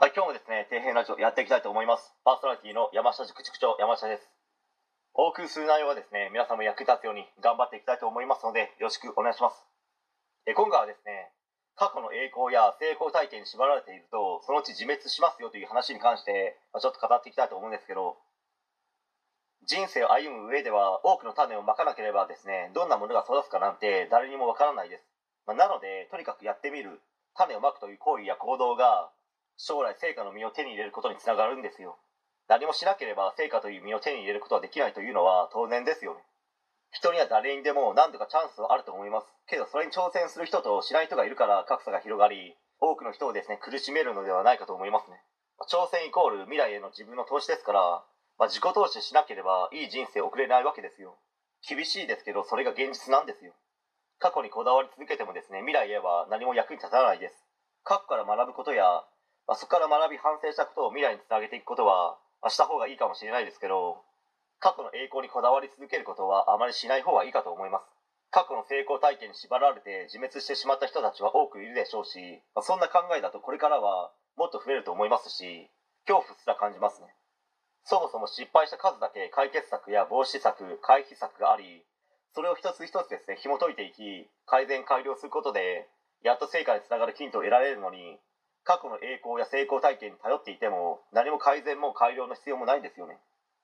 はい、今日もですね、底辺ラジオやっていきたいと思います。パーソナリティの山下塾塾長、山下です。お送りする内容はですね、皆さんも役に立つように頑張っていきたいと思いますので、よろしくお願いします。え今回はですね、過去の栄光や成功体験に縛られていると、そのうち自滅しますよという話に関して、まちょっと語っていきたいと思うんですけど、人生を歩む上では多くの種をまかなければですね、どんなものが育つかなんて誰にもわからないです。まあなので、とにかくやってみる、種をまくという行為や行動が、将来成果の実を手に入れることにつながるんですよ。何もしなければ成果という実を手に入れることはできないというのは当然ですよね。人には誰にでも何度かチャンスはあると思います。けどそれに挑戦する人としない人がいるから格差が広がり、多くの人をですね、苦しめるのではないかと思いますね。挑戦イコール未来への自分の投資ですから、まあ、自己投資しなければいい人生を送れないわけですよ。厳しいですけど、それが現実なんですよ。過去にこだわり続けてもですね、未来へは何も役に立たないです。過去から学ぶことや、まあ、そこから学び反省したことを未来につなげていくことは、まあした方がいいかもしれないですけど、過去の栄光にこだわり続けることはあまりしない方がいいかと思います。過去の成功体験に縛られて自滅してしまった人たちは多くいるでしょうし、まあそんな考えだとこれからはもっと増えると思いますし、恐怖すら感じますね。そもそも失敗した数だけ解決策や防止策、回避策があり、それを一つ一つですね、紐解いていき、改善改良することで、やっと成果につながるヒントを得られるのに、過去の栄光や成功体験に頼っていても、何も改善も改良の必要もないんですよね。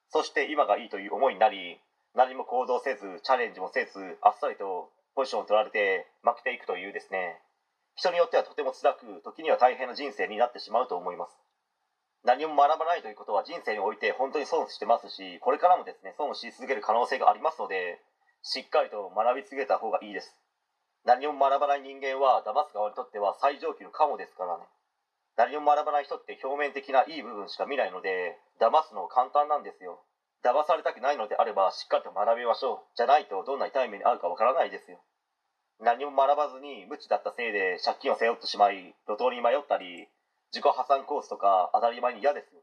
そして今がいいという思いになり、何も行動せず、チャレンジもせず、あっさりとポジションを取られて負けていくというですね、人によってはとても辛く、時には大変な人生になってしまうと思います。何も学ばないということは人生において本当に損してますし、これからもですね、損をし続ける可能性がありますので、しっかりと学び続けた方がいいです。何も学ばない人間は騙す側にとっては最上級のカモですからね。何も学ばない人って表面的ないい部分しか見ないので、騙すの簡単なんですよ。騙されたくないのであればしっかりと学びましょう。じゃないとどんな痛い目に遭うかわからないですよ。何も学ばずに無知だったせいで借金を背負ってしまい、路頭に迷ったり、自己破産コースとか当たり前に嫌ですよ。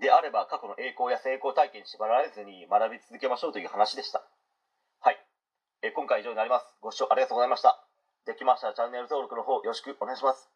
であれば過去の栄光や成功体験に縛られずに学び続けましょうという話でした。はい。え今回以上になります。ご視聴ありがとうございました。できましたらチャンネル登録の方よろしくお願いします。